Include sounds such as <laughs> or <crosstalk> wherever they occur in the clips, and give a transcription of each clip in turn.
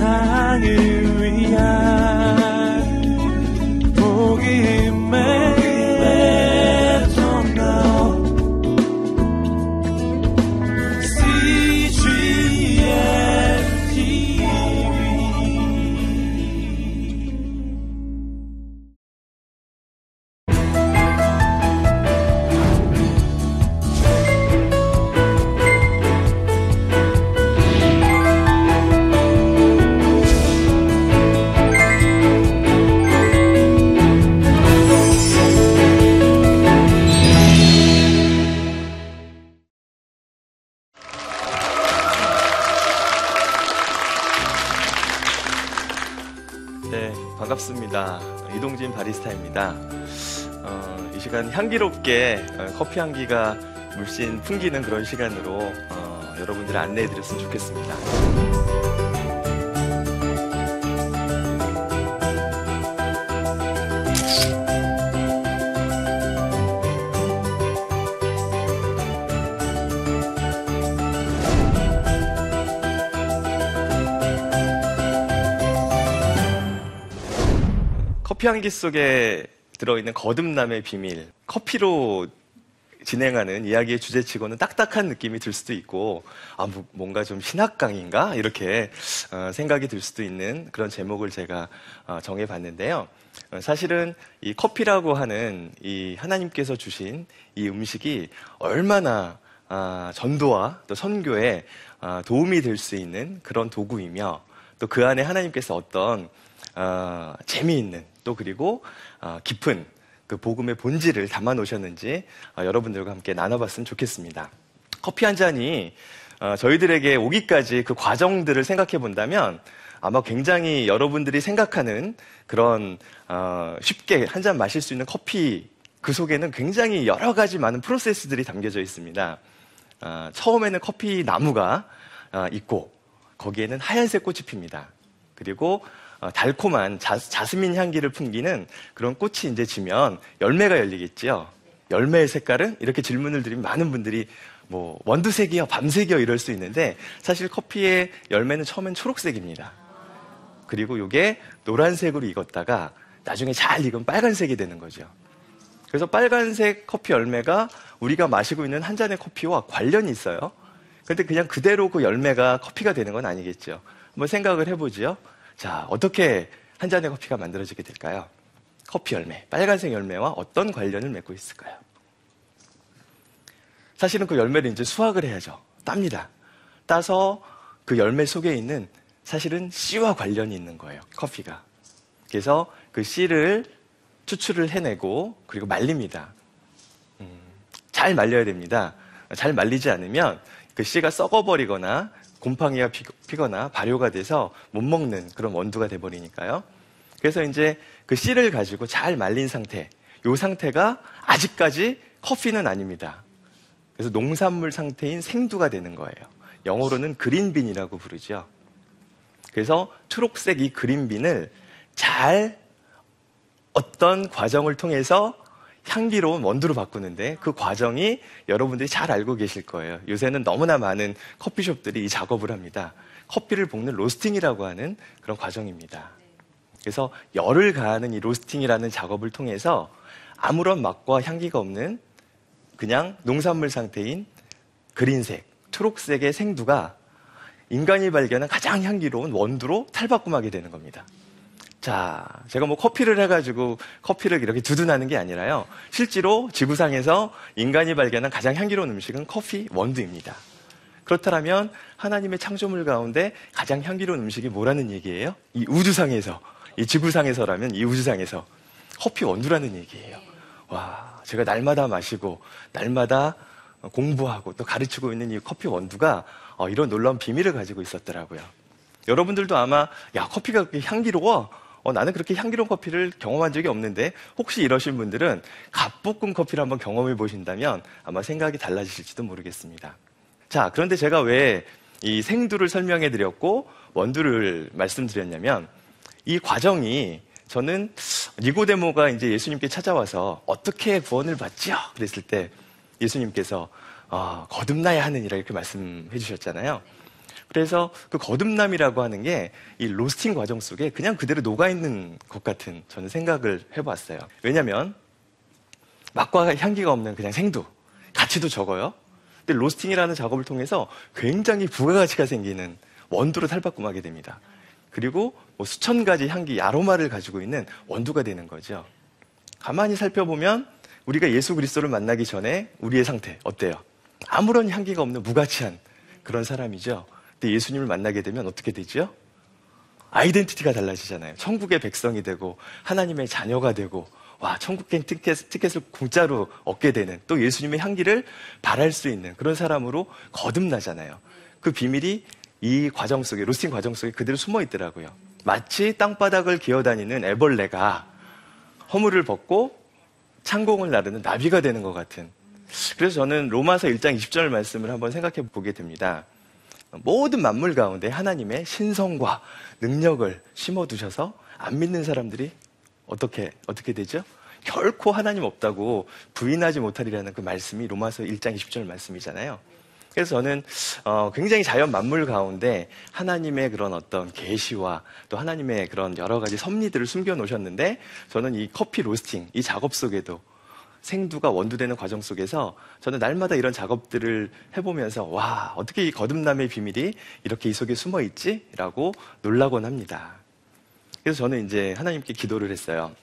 세상을 향기롭게 어, 커피 향기가 물씬 풍기는 그런 시간으로 어, 여러분들을 안내해 드렸으면 좋겠습니다. 커피 향기 속에 들어있는 거듭남의 비밀, 커피로 진행하는 이야기의 주제치고는 딱딱한 느낌이 들 수도 있고, 아, 뭐, 뭔가 좀 신학강인가? 이렇게 어, 생각이 들 수도 있는 그런 제목을 제가 어, 정해봤는데요. 어, 사실은 이 커피라고 하는 이 하나님께서 주신 이 음식이 얼마나 아, 전도와 또 선교에 아, 도움이 될 수 있는 그런 도구이며 또 그 안에 하나님께서 어떤 어, 재미있는 또 그리고 어, 깊은 그 복음의 본질을 담아 놓으셨는지 어, 여러분들과 함께 나눠봤으면 좋겠습니다. 커피 한 잔이 어, 저희들에게 오기까지 그 과정들을 생각해 본다면 아마 굉장히 여러분들이 생각하는 그런 어, 쉽게 한 잔 마실 수 있는 커피 그 속에는 굉장히 여러 가지 많은 프로세스들이 담겨져 있습니다. 어, 처음에는 커피 나무가 어, 있고 거기에는 하얀색 꽃이 핍니다. 그리고 어, 달콤한 자, 스민 향기를 풍기는 그런 꽃이 이제 지면 열매가 열리겠지요. 열매의 색깔은 이렇게 질문을 드리면 많은 분들이 뭐 원두색이요, 밤색이요 이럴 수 있는데 사실 커피의 열매는 처음엔 초록색입니다. 그리고 이게 노란색으로 익었다가 나중에 잘 익으면 빨간색이 되는 거죠. 그래서 빨간색 커피 열매가 우리가 마시고 있는 한 잔의 커피와 관련이 있어요. 근데 그냥 그대로 그 열매가 커피가 되는 건 아니겠죠. 한번 생각을 해보지요. 자, 어떻게 한 잔의 커피가 만들어지게 될까요? 커피 열매, 빨간색 열매와 어떤 관련을 맺고 있을까요? 사실은 그 열매를 이제 수확을 해야죠. 땁니다. 따서 그 열매 속에 있는 사실은 씨와 관련이 있는 거예요. 커피가. 그래서 그 씨를 추출을 해내고 그리고 말립니다. 음, 잘 말려야 됩니다. 잘 말리지 않으면 그 씨가 썩어버리거나 곰팡이가 피거나 발효가 돼서 못 먹는 그런 원두가 돼버리니까요. 그래서 이제 그 씨를 가지고 잘 말린 상태, 이 상태가 아직까지 커피는 아닙니다. 그래서 농산물 상태인 생두가 되는 거예요. 영어로는 그린빈이라고 부르죠. 그래서 초록색 이 그린빈을 잘 어떤 과정을 통해서 향기로운 원두로 바꾸는데 그 과정이 여러분들이 잘 알고 계실 거예요. 요새는 너무나 많은 커피숍들이 이 작업을 합니다. 커피를 볶는 로스팅이라고 하는 그런 과정입니다. 그래서 열을 가하는 이 로스팅이라는 작업을 통해서 아무런 맛과 향기가 없는 그냥 농산물 상태인 그린색, 초록색의 생두가 인간이 발견한 가장 향기로운 원두로 탈바꿈하게 되는 겁니다. 자, 제가 뭐 커피를 해가지고 커피를 이렇게 두둔하는 게 아니라요. 실제로 지구상에서 인간이 발견한 가장 향기로운 음식은 커피 원두입니다. 그렇다면 하나님의 창조물 가운데 가장 향기로운 음식이 뭐라는 얘기예요? 이 우주상에서, 이 지구상에서라면 이 우주상에서 커피 원두라는 얘기예요. 와, 제가 날마다 마시고 날마다 공부하고 또 가르치고 있는 이 커피 원두가 어, 이런 놀라운 비밀을 가지고 있었더라고요. 여러분들도 아마 야 커피가 향기로워 어, 나는 그렇게 향기로운 커피를 경험한 적이 없는데 혹시 이러신 분들은 갓볶음 커피를 한번 경험해 보신다면 아마 생각이 달라지실지도 모르겠습니다. 자, 그런데 제가 왜 이 생두를 설명해 드렸고 원두를 말씀드렸냐면 이 과정이 저는 니고데모가 이제 예수님께 찾아와서 어떻게 구원을 받지요? 그랬을 때 예수님께서 어, 거듭나야 하느니라 이렇게 말씀해 주셨잖아요. 그래서 그 거듭남이라고 하는 게 이 로스팅 과정 속에 그냥 그대로 녹아있는 것 같은 저는 생각을 해봤어요. 왜냐면 맛과 향기가 없는 그냥 생두, 가치도 적어요. 근데 로스팅이라는 작업을 통해서 굉장히 부가가치가 생기는 원두로 탈바꿈하게 됩니다. 그리고 뭐 수천 가지 향기, 아로마를 가지고 있는 원두가 되는 거죠. 가만히 살펴보면 우리가 예수 그리스도를 만나기 전에 우리의 상태 어때요? 아무런 향기가 없는 무가치한 그런 사람이죠. 근데 예수님을 만나게 되면 어떻게 되죠? 아이덴티티가 달라지잖아요. 천국의 백성이 되고 하나님의 자녀가 되고 와 천국행 티켓, 티켓을 공짜로 얻게 되는 또 예수님의 향기를 바랄 수 있는 그런 사람으로 거듭나잖아요. 그 비밀이 이 과정 속에 로스팅 과정 속에 그대로 숨어 있더라고요. 마치 땅바닥을 기어다니는 애벌레가 허물을 벗고 창공을 나르는 나비가 되는 것 같은. 그래서 저는 로마서 1장 20절 말씀을 한번 생각해 보게 됩니다. 모든 만물 가운데 하나님의 신성과 능력을 심어 두셔서 안 믿는 사람들이 어떻게 어떻게 되죠? 결코 하나님 없다고 부인하지 못하리라는 그 말씀이 로마서 1장 20절 말씀이잖아요. 그래서 저는 어, 굉장히 자연 만물 가운데 하나님의 그런 어떤 계시와 또 하나님의 그런 여러 가지 섭리들을 숨겨 놓으셨는데 저는 이 커피 로스팅 이 작업 속에도 생두가 원두되는 과정 속에서 저는 날마다 이런 작업들을 해보면서 와 어떻게 이 거듭남의 비밀이 이렇게 이 속에 숨어 있지라고 놀라곤 합니다. 그래서 저는 이제 하나님께 기도를 했어요.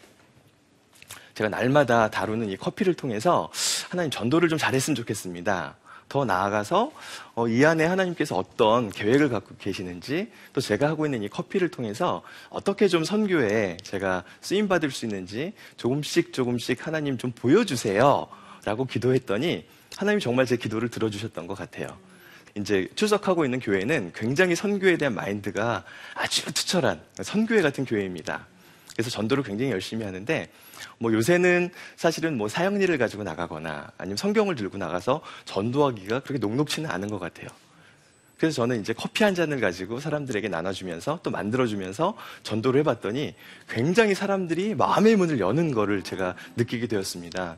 제가 날마다 다루는 이 커피를 통해서 하나님 전도를 좀 잘했으면 좋겠습니다. 더 나아가서 어, 이 안에 하나님께서 어떤 계획을 갖고 계시는지 또 제가 하고 있는 이 커피를 통해서 어떻게 좀 선교에 제가 쓰임 받을 수 있는지 조금씩 조금씩 하나님 좀 보여주세요. 라고 기도했더니 하나님이 정말 제 기도를 들어주셨던 것 같아요. 이제 출석하고 있는 교회는 굉장히 선교에 대한 마인드가 아주 투철한 선교회 같은 교회입니다. 그래서 전도를 굉장히 열심히 하는데 뭐 요새는 사실은 뭐 사형리를 가지고 나가거나 아니면 성경을 들고 나가서 전도하기가 그렇게 녹록치는 않은 것 같아요. 그래서 저는 이제 커피 한 잔을 가지고 사람들에게 나눠주면서 또 만들어주면서 전도를 해봤더니 굉장히 사람들이 마음의 문을 여는 거를 제가 느끼게 되었습니다.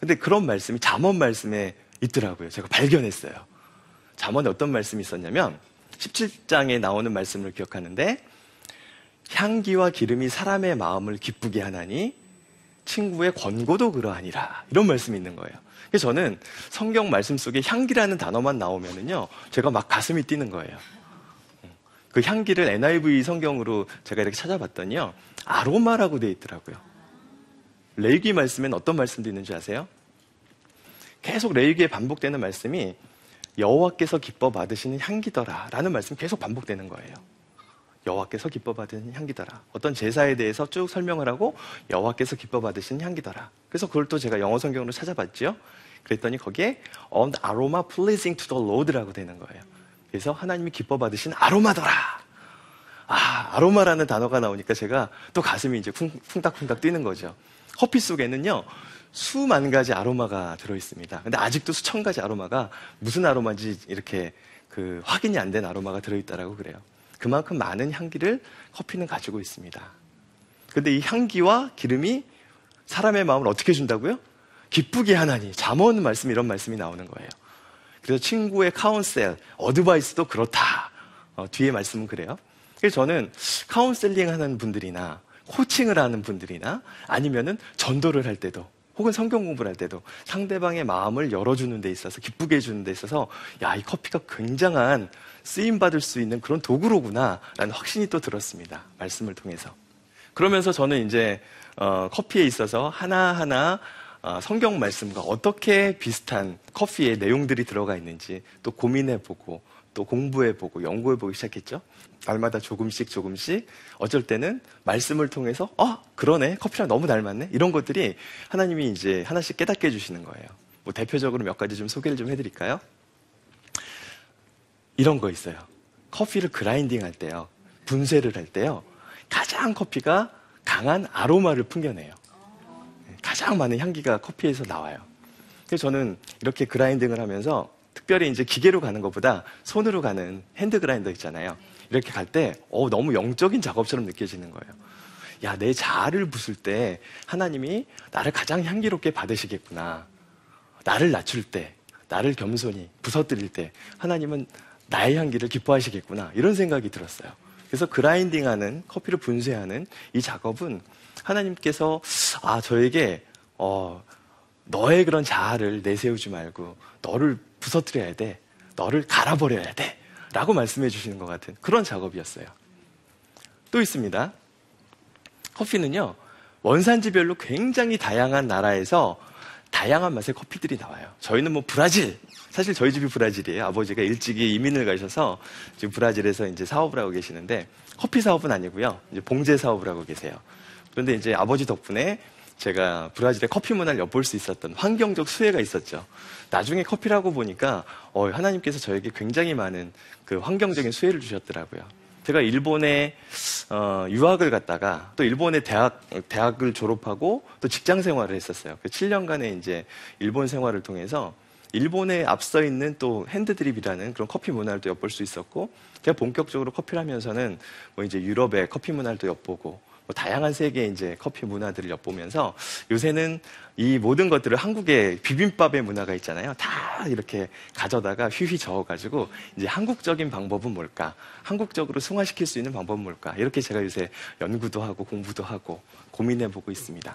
근데 그런 말씀이 잠언 말씀에 있더라고요. 제가 발견했어요. 잠언에 어떤 말씀이 있었냐면 17장에 나오는 말씀을 기억하는데 향기와 기름이 사람의 마음을 기쁘게 하나니 친구의 권고도 그러하니라. 이런 말씀이 있는 거예요. 그래서 저는 성경 말씀 속에 향기라는 단어만 나오면은요, 제가 막 가슴이 뛰는 거예요. 그 향기를 NIV 성경으로 제가 이렇게 찾아봤더니요, 아로마라고 되어 있더라고요. 레이기 말씀엔 어떤 말씀도 있는지 아세요? 계속 레이기에 반복되는 말씀이 여호와께서 기뻐 받으시는 향기더라라는 말씀이 계속 반복되는 거예요. 여호와께서 기뻐 받으시는 향기더라. 어떤 제사에 대해서 쭉 설명을 하고 여호와께서 기뻐 받으시는 향기더라. 그래서 그걸 또 제가 영어 성경으로 찾아봤죠. 그랬더니 거기에 on aroma pleasing to the Lord라고 되는 거예요. 그래서 하나님이 기뻐 받으신 아로마더라. 아, 아로마라는 단어가 나오니까 제가 또 가슴이 이제 쿵닥쿵닥 뛰는 거죠. 커피 속에는요, 수만 가지 아로마가 들어 있습니다. 근데 아직도 수천 가지 아로마가 무슨 아로마인지 이렇게 그 확인이 안 된 아로마가 들어 있다라고 그래요. 그만큼 많은 향기를 커피는 가지고 있습니다. 근데 이 향기와 기름이 사람의 마음을 어떻게 준다고요? 기쁘게 하나니. 잠언 말씀 이런 말씀이 나오는 거예요. 그래서 친구의 카운셀, 어드바이스도 그렇다. 어, 뒤에 말씀은 그래요. 그래서 저는 카운셀링 하는 분들이나 코칭을 하는 분들이나 아니면은 전도를 할 때도 혹은 성경 공부를 할 때도 상대방의 마음을 열어주는 데 있어서 기쁘게 해주는 데 있어서 야, 이 커피가 굉장한 쓰임 받을 수 있는 그런 도구로구나 라는 확신이 또 들었습니다. 말씀을 통해서. 그러면서 저는 이제 어, 커피에 있어서 하나하나 어, 성경 말씀과 어떻게 비슷한 커피의 내용들이 들어가 있는지 또 고민해보고 또 공부해보고 연구해보기 시작했죠. 날마다 조금씩 조금씩 어쩔 때는 말씀을 통해서 어 그러네 커피랑 너무 닮았네 이런 것들이 하나님이 이제 하나씩 깨닫게 해주시는 거예요. 뭐 대표적으로 몇 가지 좀 소개를 좀 해드릴까요? 이런 거 있어요. 커피를 그라인딩 할 때요, 분쇄를 할 때요, 가장 커피가 강한 아로마를 풍겨내요. 가장 많은 향기가 커피에서 나와요. 그래서 저는 이렇게 grinding을 하면서 특별히 이제 기계로 가는 것보다 손으로 가는 hand grinder 있잖아요. 이렇게 갈 때, 어, 너무 영적인 작업처럼 느껴지는 거예요. 야, 내 자아를 부술 때 하나님이 나를 가장 향기롭게 받으시겠구나. 나를 낮출 때, 나를 겸손히 부서뜨릴 때 하나님은 나의 향기를 기뻐하시겠구나. 이런 생각이 들었어요. 그래서 grinding하는, 커피를 분쇄하는 이 작업은 하나님께서, 아, 저에게, 어, 너의 그런 자아를 내세우지 말고, 너를 부서뜨려야 돼. 너를 갈아버려야 돼. 라고 말씀해 주시는 것 같은 그런 작업이었어요. 또 있습니다. 커피는요, 원산지별로 굉장히 다양한 나라에서 다양한 맛의 커피들이 나와요. 저희는 뭐 브라질, 사실 저희 집이 브라질이에요. 아버지가 일찍이 이민을 가셔서 지금 브라질에서 이제 사업을 하고 계시는데 커피 사업은 아니고요. 이제 봉제 사업을 하고 계세요. 그런데 이제 아버지 덕분에 제가 브라질의 커피 문화를 엿볼 수 있었던 환경적 수혜가 있었죠. 나중에 커피라고 보니까 어, 하나님께서 저에게 굉장히 많은 그 환경적인 수혜를 주셨더라고요. 제가 일본에 어, 유학을 갔다가 또 일본의 대학 대학을 졸업하고 또 직장 생활을 했었어요. 그 7년간의 이제 일본 생활을 통해서 일본에 앞서 있는 또 핸드드립이라는 그런 커피 문화를 또 엿볼 수 있었고 제가 본격적으로 커피를 하면서는 뭐 이제 유럽의 커피 문화를 또 엿보고 뭐 다양한 세계의 이제 커피 문화들을 엿보면서 요새는 이 모든 것들을 한국의 비빔밥의 문화가 있잖아요. 다 이렇게 가져다가 휘휘 저어가지고 이제 한국적인 방법은 뭘까? 한국적으로 승화시킬 수 있는 방법은 뭘까? 이렇게 제가 요새 연구도 하고 공부도 하고 고민해보고 있습니다.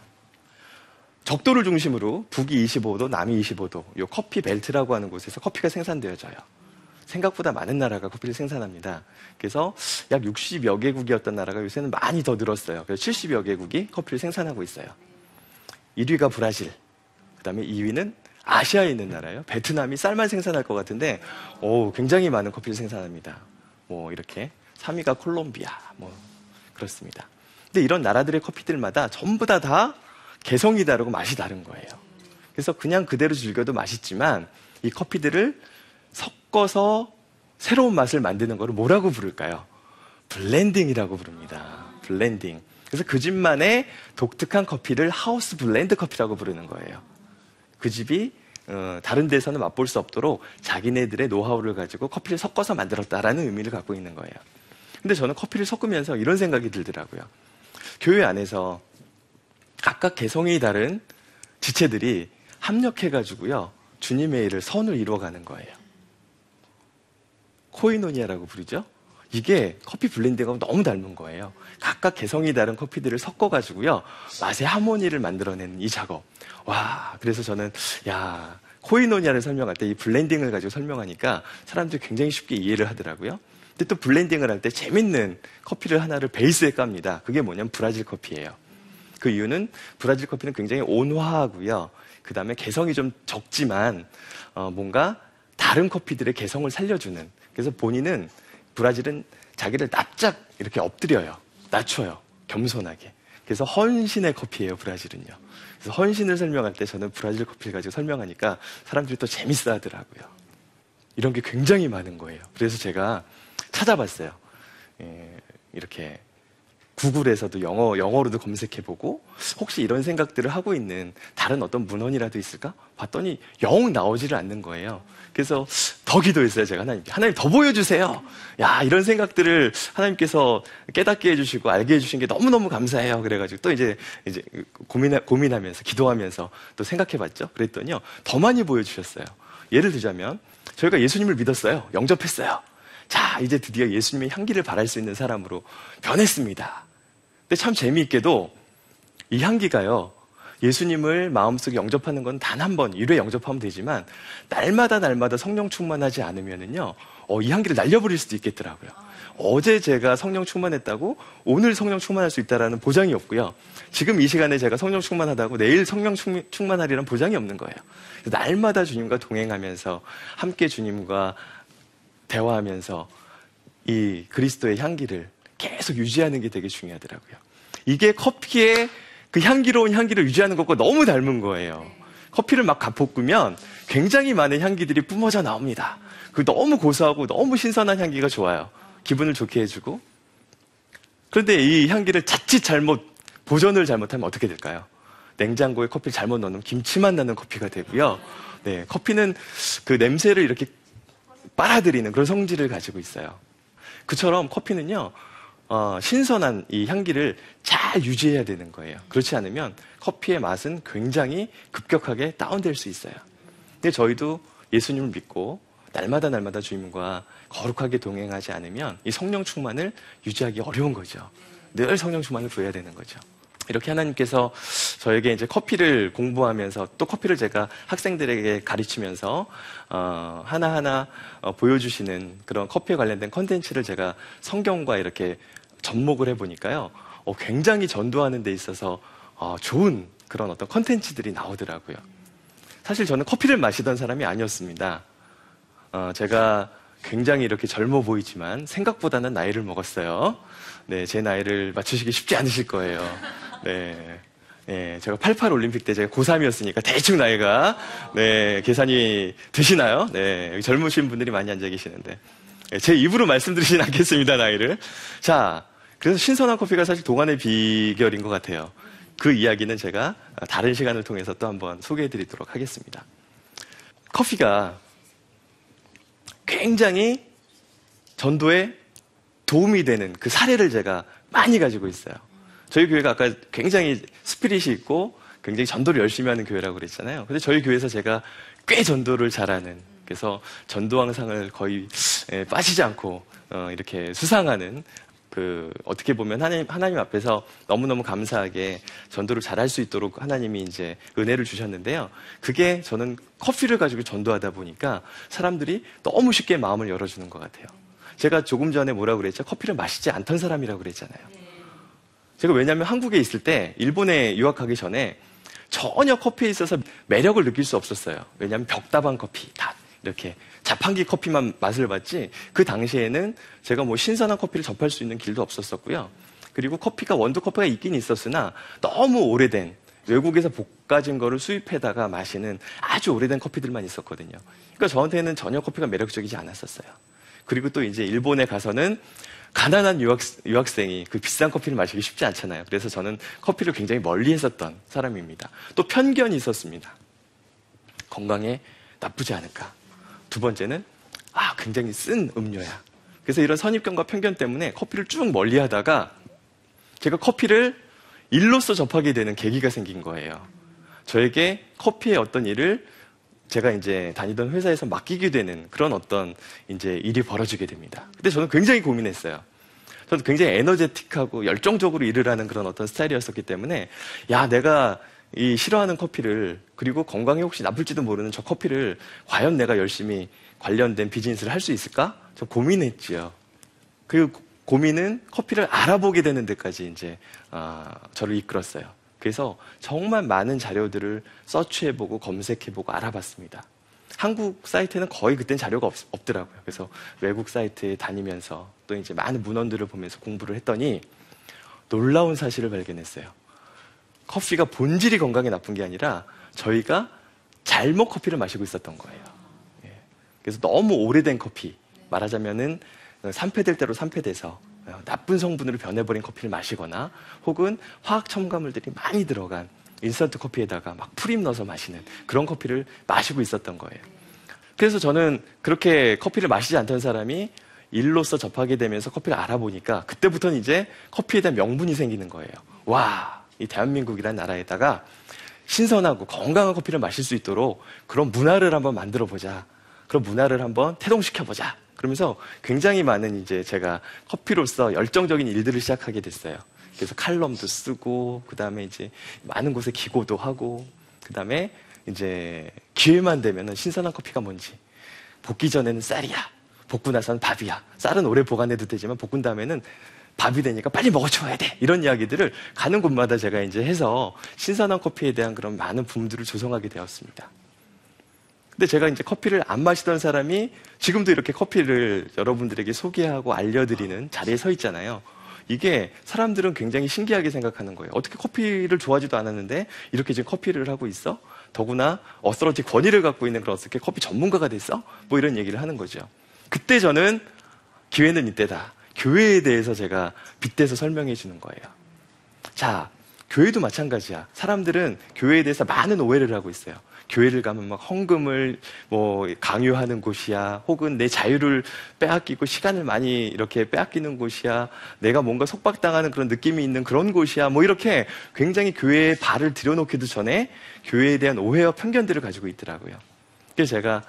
적도를 중심으로 북이 25도, 남이 25도, 요 커피 벨트라고 하는 곳에서 커피가 생산되어져요. 생각보다 많은 나라가 커피를 생산합니다. 그래서 약 60여 개국이었던 나라가 요새는 많이 더 늘었어요. 그래서 70여 개국이 커피를 생산하고 있어요. 1위가 브라질, 그 다음에 2위는 아시아에 있는 나라예요. 베트남이 쌀만 생산할 것 같은데, 오, 굉장히 많은 커피를 생산합니다. 뭐, 이렇게. 3위가 콜롬비아, 뭐, 그렇습니다. 근데 이런 나라들의 커피들마다 전부 다 다 개성이 다르고 맛이 다른 거예요. 그래서 그냥 그대로 즐겨도 맛있지만, 이 커피들을 섞어서 새로운 맛을 만드는 거를 뭐라고 부를까요? 블렌딩이라고 부릅니다. 블렌딩. 그래서 그 집만의 독특한 커피를 house blend 커피라고 부르는 거예요. 그 집이 어, 다른 데서는 맛볼 수 없도록 자기네들의 노하우를 가지고 커피를 섞어서 만들었다라는 의미를 갖고 있는 거예요. 근데 저는 커피를 섞으면서 이런 생각이 들더라고요. 교회 안에서 각각 개성이 다른 지체들이 합력해가지고요. 주님의 일을 선을 이루어가는 거예요. 코이노니아라고 부르죠. 이게 커피 블렌딩하고 너무 닮은 거예요. 각각 개성이 다른 커피들을 섞어가지고요. 맛의 하모니를 만들어내는 이 작업. 와, 그래서 저는, 야, 코이노니아를 설명할 때 이 블렌딩을 가지고 설명하니까 사람들이 굉장히 쉽게 이해를 하더라고요. 근데 또 블렌딩을 할 때 재밌는 커피를 하나를 베이스에 깝니다. 그게 뭐냐면 브라질 커피예요. 그 이유는 브라질 커피는 굉장히 온화하고요. 그 다음에 개성이 좀 적지만, 어, 뭔가 다른 커피들의 개성을 살려주는 그래서 본인은 브라질은 자기를 납작 이렇게 엎드려요. 낮춰요. 겸손하게. 그래서 헌신의 커피예요, 브라질은요. 그래서 헌신을 설명할 때 저는 브라질 커피를 가지고 설명하니까 사람들이 또 재밌어 하더라고요. 이런 게 굉장히 많은 거예요. 그래서 제가 찾아봤어요. 예, 이렇게 구글에서도 영어, 영어로도 검색해보고 혹시 이런 생각들을 하고 있는 다른 어떤 문헌이라도 있을까? 봤더니 영 나오지를 않는 거예요. 그래서 더 기도했어요, 제가 하나님께. 하나님 더 보여주세요. 야, 이런 생각들을 하나님께서 깨닫게 해주시고 알게 해주신 게 너무너무 감사해요. 그래가지고 또 이제, 이제 고민, 고민하면서, 기도하면서 또 생각해봤죠. 그랬더니요, 더 많이 보여주셨어요. 예를 들자면, 저희가 예수님을 믿었어요. 영접했어요. 자, 이제 드디어 예수님의 향기를 발할 수 있는 사람으로 변했습니다. 근데 참 재미있게도 이 향기가요, 예수님을 마음속에 영접하는 건 단 한 번, 1회 영접하면 되지만, 날마다 날마다 성령 충만하지 않으면은요, 어, 이 향기를 날려버릴 수도 있겠더라고요. 어제 제가 성령 충만했다고 오늘 성령 충만할 수 있다라는 보장이 없고요. 지금 이 시간에 제가 성령 충만하다고 내일 성령 충만하리라는 보장이 없는 거예요. 날마다 주님과 동행하면서 함께 주님과 대화하면서 이 그리스도의 향기를 계속 유지하는 게 되게 중요하더라고요. 이게 커피의 그 향기로운 향기를 유지하는 것과 너무 닮은 거예요. 커피를 막 볶으면 굉장히 많은 향기들이 뿜어져 나옵니다. 그 너무 고소하고 너무 신선한 향기가 좋아요. 기분을 좋게 해주고. 그런데 이 향기를 자칫 잘못, 보존을 잘못하면 어떻게 될까요? 냉장고에 커피를 잘못 넣으면 김치만 나는 커피가 되고요. 네, 커피는 그 냄새를 이렇게 빨아들이는 그런 성질을 가지고 있어요. 그처럼 커피는요, 어, 신선한 이 향기를 잘 유지해야 되는 거예요. 그렇지 않으면 커피의 맛은 굉장히 급격하게 다운될 수 있어요. 근데 저희도 예수님을 믿고 날마다 날마다 주님과 거룩하게 동행하지 않으면 이 성령 충만을 유지하기 어려운 거죠. 늘 성령 충만을 구해야 되는 거죠. 이렇게 하나님께서 저에게 이제 커피를 공부하면서 또 커피를 제가 학생들에게 가르치면서 어, 하나하나 어, 보여주시는 그런 커피에 관련된 컨텐츠를 제가 성경과 이렇게 접목을 해보니까요. 어, 굉장히 전도하는 데 있어서 어, 좋은 그런 어떤 컨텐츠들이 나오더라고요. 사실 저는 커피를 마시던 사람이 아니었습니다. 어, 제가 굉장히 이렇게 젊어 보이지만 생각보다는 나이를 먹었어요. 네, 제 나이를 맞추시기 쉽지 않으실 거예요. 네. 네, 제가 88 올림픽 때 제가 고3이었으니까 대충 나이가, 네, 계산이 되시나요? 네, 젊으신 분들이 많이 앉아 계시는데. 네, 제 입으로 말씀드리진 <laughs> 않겠습니다, 나이를. 자, 그래서 신선한 커피가 사실 동안의 비결인 것 같아요. 그 이야기는 제가 다른 시간을 통해서 또 한번 소개해 드리도록 하겠습니다. 커피가 굉장히 전도에 도움이 되는 그 사례를 제가 많이 가지고 있어요. 저희 교회가 아까 굉장히 스피릿이 있고 굉장히 전도를 열심히 하는 교회라고 그랬잖아요. 근데 저희 교회에서 제가 꽤 전도를 잘하는 그래서 전도왕상을 거의 예, 빠지지 않고 어, 이렇게 수상하는 그 어떻게 보면 하나님 하나님 앞에서 너무너무 감사하게 전도를 잘할 수 있도록 하나님이 이제 은혜를 주셨는데요. 그게 저는 커피를 가지고 전도하다 보니까 사람들이 너무 쉽게 마음을 열어주는 것 같아요. 제가 조금 전에 뭐라고 그랬죠? 커피를 마시지 않던 사람이라고 그랬잖아요. 제가 왜냐하면 한국에 있을 때 일본에 유학하기 전에 전혀 커피에 있어서 매력을 느낄 수 없었어요. 왜냐하면 벽다방 커피 다 이렇게 자판기 커피만 맛을 봤지 그 당시에는 제가 뭐 신선한 커피를 접할 수 있는 길도 없었었고요. 그리고 커피가 원두 커피가 있긴 있었으나 너무 오래된 외국에서 볶아진 거를 수입해다가 마시는 아주 오래된 커피들만 있었거든요. 그러니까 저한테는 전혀 커피가 매력적이지 않았었어요. 그리고 또 이제 일본에 가서는 가난한 유학, 유학생이 그 비싼 커피를 마시기 쉽지 않잖아요. 그래서 저는 커피를 굉장히 멀리 했었던 사람입니다. 또 편견이 있었습니다. 건강에 나쁘지 않을까. 두 번째는, 아, 굉장히 쓴 음료야. 그래서 이런 선입견과 편견 때문에 커피를 쭉 멀리 하다가 제가 커피를 일로서 접하게 되는 계기가 생긴 거예요. 저에게 커피의 어떤 일을 제가 이제 다니던 회사에서 맡기게 되는 그런 어떤 이제 일이 벌어지게 됩니다. 근데 저는 굉장히 고민했어요. 저는 굉장히 에너제틱하고 열정적으로 일을 하는 그런 어떤 스타일이었었기 때문에 야, 내가 이 싫어하는 커피를 그리고 건강에 혹시 나쁠지도 모르는 저 커피를 과연 내가 열심히 관련된 비즈니스를 할 수 있을까? 저 고민했지요. 그 고민은 커피를 알아보게 되는 데까지 이제 어, 저를 이끌었어요. 그래서 정말 많은 자료들을 서치해보고 검색해보고 알아봤습니다. 한국 사이트에는 거의 그땐 자료가 없, 더라고요 그래서 외국 사이트에 다니면서 또 이제 많은 문헌들을 보면서 공부를 했더니 놀라운 사실을 발견했어요. 커피가 본질이 건강에 나쁜 게 아니라 저희가 잘못 커피를 마시고 있었던 거예요. 예. 그래서 너무 오래된 커피, 말하자면은 산패될 대로 산패돼서 어, 나쁜 성분으로 변해버린 커피를 마시거나 혹은 화학 첨가물들이 많이 들어간 인스턴트 커피에다가 막 프림 넣어서 마시는 그런 커피를 마시고 있었던 거예요. 그래서 저는 그렇게 커피를 마시지 않던 사람이 일로서 접하게 되면서 커피를 알아보니까 그때부터는 이제 커피에 대한 명분이 생기는 거예요. 와, 이 대한민국이라는 나라에다가 신선하고 건강한 커피를 마실 수 있도록 그런 문화를 한번 만들어 보자. 그런 문화를 한번 태동시켜 보자. 그러면서 굉장히 많은 이제 제가 커피로서 열정적인 일들을 시작하게 됐어요. 그래서 칼럼도 쓰고, 그 다음에 이제 많은 곳에 기고도 하고, 그 다음에 이제 기회만 되면은 신선한 커피가 뭔지. 볶기 전에는 쌀이야. 볶고 나서는 밥이야. 쌀은 오래 보관해도 되지만 볶은 다음에는 밥이 되니까 빨리 먹어줘야 돼. 이런 이야기들을 가는 곳마다 제가 이제 해서 신선한 커피에 대한 그런 많은 붐들을 조성하게 되었습니다. 근데 제가 이제 커피를 안 마시던 사람이 지금도 이렇게 커피를 여러분들에게 소개하고 알려드리는 자리에 서 있잖아요. 이게 사람들은 굉장히 신기하게 생각하는 거예요. 어떻게 커피를 좋아하지도 않았는데 이렇게 지금 커피를 하고 있어? 더구나 어서러지 권위를 갖고 있는 그런 어떻게 커피 전문가가 됐어? 뭐 이런 얘기를 하는 거죠. 그때 저는 기회는 이때다. 교회에 대해서 제가 빗대서 설명해 주는 거예요. 자, 교회도 마찬가지야. 사람들은 교회에 대해서 많은 오해를 하고 있어요. 교회를 가면 막 헌금을 뭐 강요하는 곳이야. 혹은 내 자유를 빼앗기고 시간을 많이 이렇게 빼앗기는 곳이야. 내가 뭔가 속박당하는 그런 느낌이 있는 그런 곳이야. 뭐 이렇게 굉장히 교회에 발을 들여놓기도 전에 교회에 대한 오해와 편견들을 가지고 있더라고요. 그래서 제가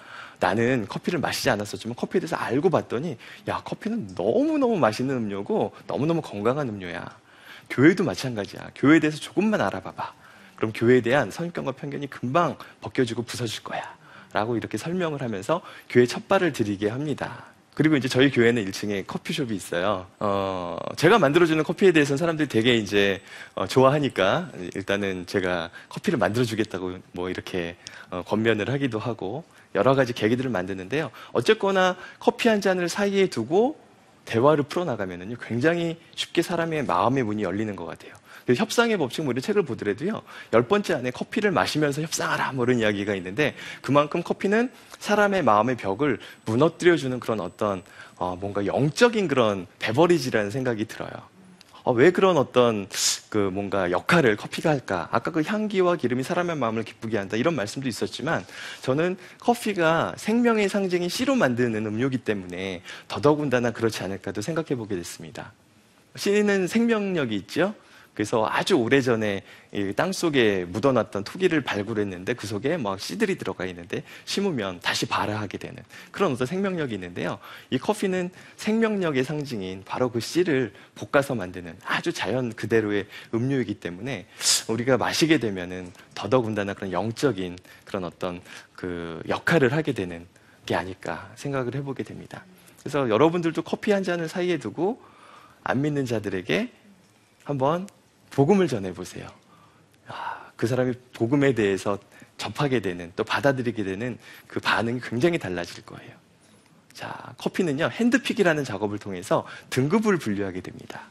나는 커피를 마시지 않았었지만 커피에 대해서 알고 봤더니 야 커피는 너무너무 맛있는 음료고 너무너무 건강한 음료야. 교회도 마찬가지야. 교회에 대해서 조금만 알아봐봐. 그럼 교회에 대한 선입견과 편견이 금방 벗겨지고 부서질 거야. 라고 이렇게 설명을 하면서 교회 첫 발을 들이게 합니다. 그리고 이제 저희 교회는 1층에 커피숍이 있어요. 어, 제가 만들어주는 커피에 대해서는 사람들이 되게 이제 어, 좋아하니까 일단은 제가 커피를 만들어주겠다고 뭐 이렇게 어, 권면을 하기도 하고 여러 가지 계기들을 만드는데요. 어쨌거나 커피 한 잔을 사이에 두고 대화를 풀어나가면은요, 굉장히 쉽게 사람의 마음의 문이 열리는 것 같아요. 협상의 법칙 뭐 이런 책을 보더라도요, 열 번째 안에 커피를 마시면서 협상하라 뭐 이런 이야기가 있는데 그만큼 커피는 사람의 마음의 벽을 무너뜨려주는 그런 어떤 어, 뭔가 영적인 그런 베버리지라는 생각이 들어요. 어, 왜 그런 어떤 그 뭔가 역할을 커피가 할까? 아까 그 향기와 기름이 사람의 마음을 기쁘게 한다 이런 말씀도 있었지만 저는 커피가 생명의 상징인 씨로 만드는 음료기 때문에 더더군다나 그렇지 않을까도 생각해 보게 됐습니다. 씨는 생명력이 있죠. 그래서 아주 오래전에 땅 속에 묻어놨던 토기를 발굴했는데 그 속에 막 씨들이 들어가 있는데 심으면 다시 발화하게 되는 그런 어떤 생명력이 있는데요. 이 커피는 생명력의 상징인 바로 그 씨를 볶아서 만드는 아주 자연 그대로의 음료이기 때문에 우리가 마시게 되면은 더더군다나 그런 영적인 그런 어떤 그 역할을 하게 되는 게 아닐까 생각을 해보게 됩니다. 그래서 여러분들도 커피 한 잔을 사이에 두고 안 믿는 자들에게 한번 복음을 전해보세요. 아, 그 사람이 복음에 대해서 접하게 되는 또 받아들이게 되는 그 반응이 굉장히 달라질 거예요. 자, 커피는요, 핸드픽이라는 작업을 통해서 등급을 분류하게 됩니다.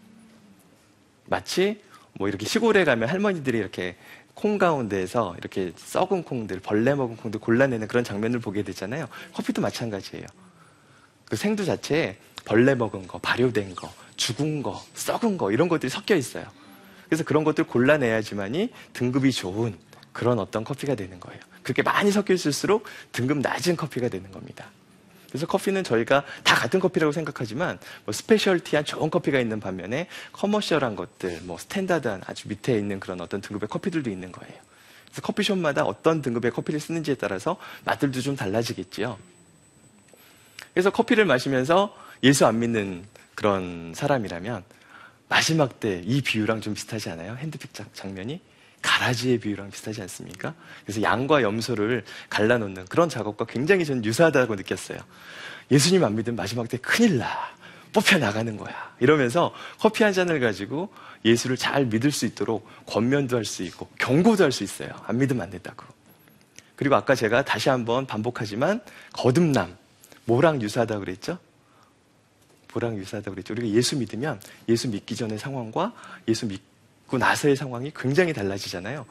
마치 뭐 이렇게 시골에 가면 할머니들이 이렇게 콩 가운데에서 이렇게 썩은 콩들, 벌레 먹은 콩들 골라내는 그런 장면을 보게 되잖아요. 커피도 마찬가지예요. 그 생두 자체에 벌레 먹은 거, 발효된 거, 죽은 거, 썩은 거 이런 것들이 섞여 있어요. 그래서 그런 것들 골라내야지만이 등급이 좋은 그런 어떤 커피가 되는 거예요. 그렇게 많이 섞여 있을수록 등급 낮은 커피가 되는 겁니다. 그래서 커피는 저희가 다 같은 커피라고 생각하지만 뭐 스페셜티한 좋은 커피가 있는 반면에 커머셜한 것들, 뭐 스탠다드한 아주 밑에 있는 그런 어떤 등급의 커피들도 있는 거예요. 그래서 커피숍마다 어떤 등급의 커피를 쓰는지에 따라서 맛들도 좀 달라지겠지요. 그래서 커피를 마시면서 예수 안 믿는 그런 사람이라면 마지막 때 이 비유랑 좀 비슷하지 않아요? 핸드픽 장면이? 가라지의 비유랑 비슷하지 않습니까? 그래서 양과 염소를 갈라놓는 그런 작업과 굉장히 저는 유사하다고 느꼈어요. 예수님 안 믿으면 마지막 때 큰일 나. 뽑혀 나가는 거야. 이러면서 커피 한 잔을 가지고 예수를 잘 믿을 수 있도록 권면도 할 수 있고 경고도 할 수 있어요. 안 믿으면 안 된다고. 그리고 아까 제가 다시 한번 반복하지만 거듭남, 뭐랑 유사하다고 그랬죠? 보랑 유사하다고 그랬죠. 우리가 예수 믿으면 예수 믿기 전의 상황과 예수 믿고 나서의 상황이 굉장히 달라지잖아요.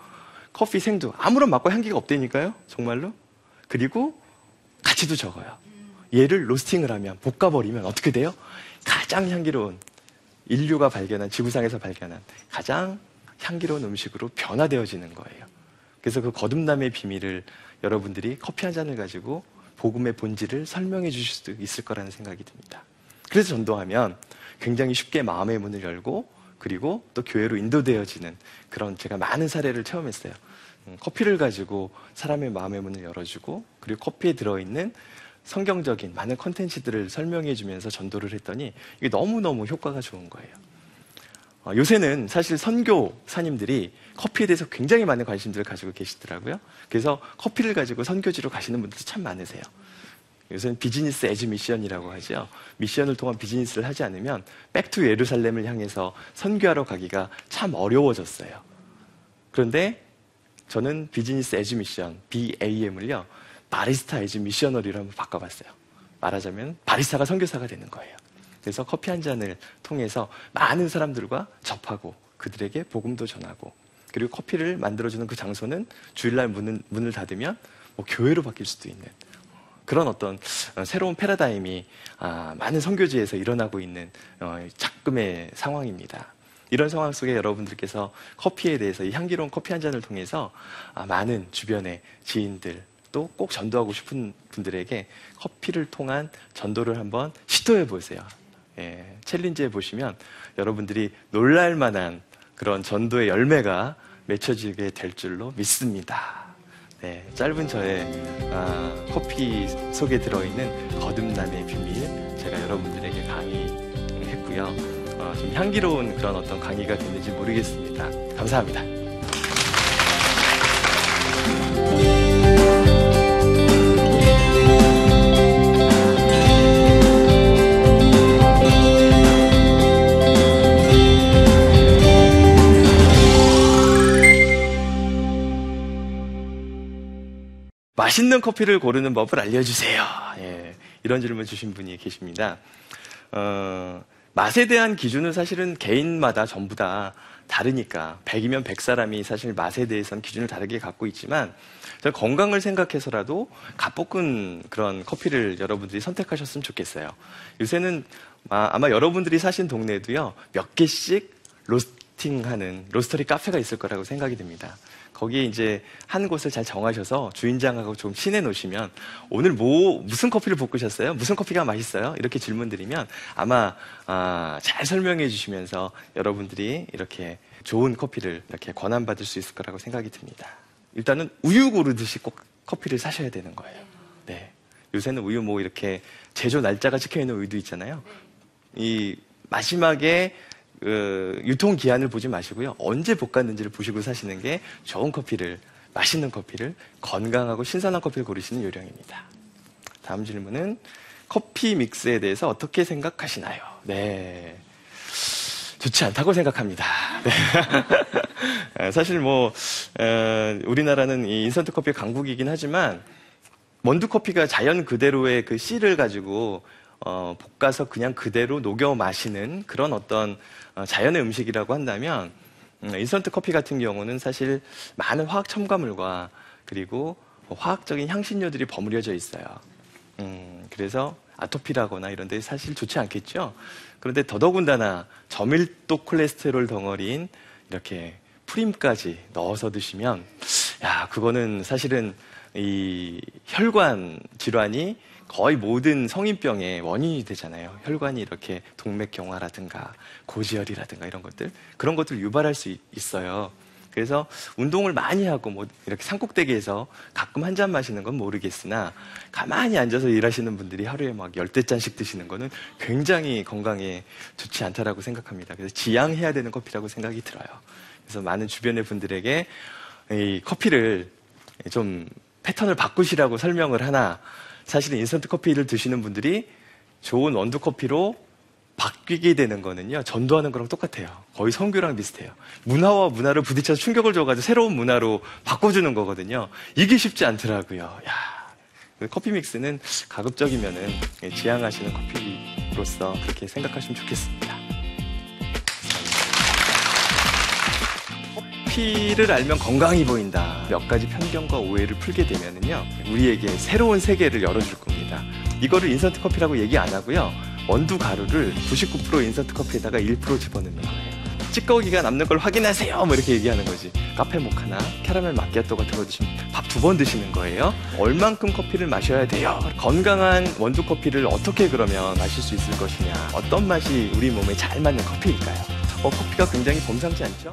커피 생두 아무런 맛과 향기가 없다니까요. 정말로. 그리고 가치도 적어요. 얘를 로스팅을 하면 볶아버리면 어떻게 돼요? 가장 향기로운 인류가 발견한 지구상에서 발견한 가장 향기로운 음식으로 변화되어지는 거예요. 그래서 그 거듭남의 비밀을 여러분들이 커피 한 잔을 가지고 복음의 본질을 설명해 주실 수도 있을 거라는 생각이 듭니다. 그래서 전도하면 굉장히 쉽게 마음의 문을 열고 그리고 또 교회로 인도되어지는 그런 제가 많은 사례를 체험했어요. 음, 커피를 가지고 사람의 마음의 문을 열어주고 그리고 커피에 들어있는 성경적인 많은 컨텐츠들을 설명해 주면서 전도를 했더니 이게 너무너무 효과가 좋은 거예요. 어, 요새는 사실 선교사님들이 커피에 대해서 굉장히 많은 관심들을 가지고 계시더라고요. 그래서 커피를 가지고 선교지로 가시는 분들도 참 많으세요. 이것은 Business as Mission이라고 하죠. 미션을 통한 비즈니스를 하지 않으면 Back to 예루살렘을 향해서 선교하러 가기가 참 어려워졌어요. 그런데 저는 Business as Mission, BAM을요, Barista as Missionary로 한번 바꿔봤어요. 말하자면 바리스타가 선교사가 되는 거예요. 그래서 커피 한 잔을 통해서 많은 사람들과 접하고 그들에게 복음도 전하고 그리고 커피를 만들어주는 그 장소는 주일날 문을, 문을 닫으면 뭐 교회로 바뀔 수도 있는 그런 어떤 어, 새로운 패러다임이 아, 많은 선교지에서 일어나고 있는 어, 작금의 상황입니다. 이런 상황 속에 여러분들께서 커피에 대해서 이 향기로운 커피 한 잔을 통해서 아, 많은 주변의 지인들 또 꼭 전도하고 싶은 분들에게 커피를 통한 전도를 한번 시도해 보세요. 예, 챌린지해 보시면 여러분들이 놀랄 만한 그런 전도의 열매가 맺혀지게 될 줄로 믿습니다. 네, 짧은 저의 아, 커피 속에 들어있는 거듭남의 비밀 제가 여러분들에게 강의했고요. 어, 좀 향기로운 그런 어떤 강의가 됐는지 모르겠습니다. 감사합니다. 맛있는 커피를 고르는 법을 알려주세요. 예, 이런 질문 주신 분이 계십니다. 어, 맛에 대한 기준은 사실은 개인마다 전부 다 다르니까 100이면 100사람이 사실 맛에 대해서는 기준을 다르게 갖고 있지만 건강을 생각해서라도 갓볶은 그런 커피를 여러분들이 선택하셨으면 좋겠어요. 요새는 아마 여러분들이 사신 동네에도요 몇 개씩 로스팅하는 로스터리 카페가 있을 거라고 생각이 됩니다. 거기에 이제 한 곳을 잘 정하셔서 주인장하고 좀 친해 놓으시면 오늘 뭐 무슨 커피를 볶으셨어요? 무슨 커피가 맛있어요? 이렇게 질문 드리면 아마 아, 잘 설명해 주시면서 여러분들이 이렇게 좋은 커피를 이렇게 권한 받을 수 있을 거라고 생각이 듭니다. 일단은 우유 고르듯이 꼭 커피를 사셔야 되는 거예요. 네. 요새는 우유 뭐 이렇게 제조 날짜가 찍혀 있는 우유도 있잖아요. 이 마지막에 그 유통 기한을 보지 마시고요. 언제 볶았는지를 보시고 사시는 게 좋은 커피를 맛있는 커피를 건강하고 신선한 커피를 고르시는 요령입니다. 다음 질문은 커피 믹스에 대해서 어떻게 생각하시나요? 네. 좋지 않다고 생각합니다. <laughs> 네. 사실 뭐 어, 우리나라는 이 인스턴트 커피 강국이긴 하지만 원두 커피가 자연 그대로의 그 씨를 가지고 어, 볶아서 그냥 그대로 녹여 마시는 그런 어떤 어, 자연의 음식이라고 한다면 음, 인스턴트 커피 같은 경우는 사실 많은 화학 첨가물과 그리고 화학적인 향신료들이 버무려져 있어요. 음, 그래서 아토피라거나 이런 데 사실 좋지 않겠죠? 그런데 더더군다나 저밀도 콜레스테롤 덩어리인 이렇게 프림까지 넣어서 드시면 야, 그거는 사실은 이 혈관 질환이 거의 모든 성인병의 원인이 되잖아요. 혈관이 이렇게 동맥경화라든가 고지혈이라든가 이런 것들 그런 것들 유발할 수 있어요. 그래서 운동을 많이 하고 뭐 이렇게 산꼭대기에서 가끔 한 잔 마시는 건 모르겠으나 가만히 앉아서 일하시는 분들이 하루에 막 열대 잔씩 드시는 거는 굉장히 건강에 좋지 않다라고 생각합니다. 그래서 지양해야 되는 커피라고 생각이 들어요. 그래서 많은 주변의 분들에게 이 커피를 좀 패턴을 바꾸시라고 설명을 하나 사실은 인스턴트 커피를 드시는 분들이 좋은 원두 커피로 바뀌게 되는 거는요, 전도하는 거랑 똑같아요. 거의 성교랑 비슷해요. 문화와 문화를 부딪혀서 충격을 줘가지고 새로운 문화로 바꿔주는 거거든요. 이게 쉽지 않더라고요. 야, 그 커피 믹스는 가급적이면은 지향하시는 커피로서 그렇게 생각하시면 좋겠습니다. 커피를 알면 건강이 보인다. 몇 가지 편견과 오해를 풀게 되면은요, 우리에게 새로운 세계를 열어줄 겁니다. 이거를 인스턴트 커피라고 얘기 안 하고요. 원두 가루를 99% 인스턴트 커피에다가 1% 집어넣는 거예요. 찌꺼기가 남는 걸 확인하세요. 뭐 이렇게 얘기하는 거지. 카페 모카나 캐러멜 마키아토 같은 거 드시면 밥 두 번 드시는 거예요. 얼만큼 커피를 마셔야 돼요. 건강한 원두 커피를 어떻게 그러면 마실 수 있을 것이냐. 어떤 맛이 우리 몸에 잘 맞는 커피일까요? 어, 커피가 굉장히 범상치 않죠?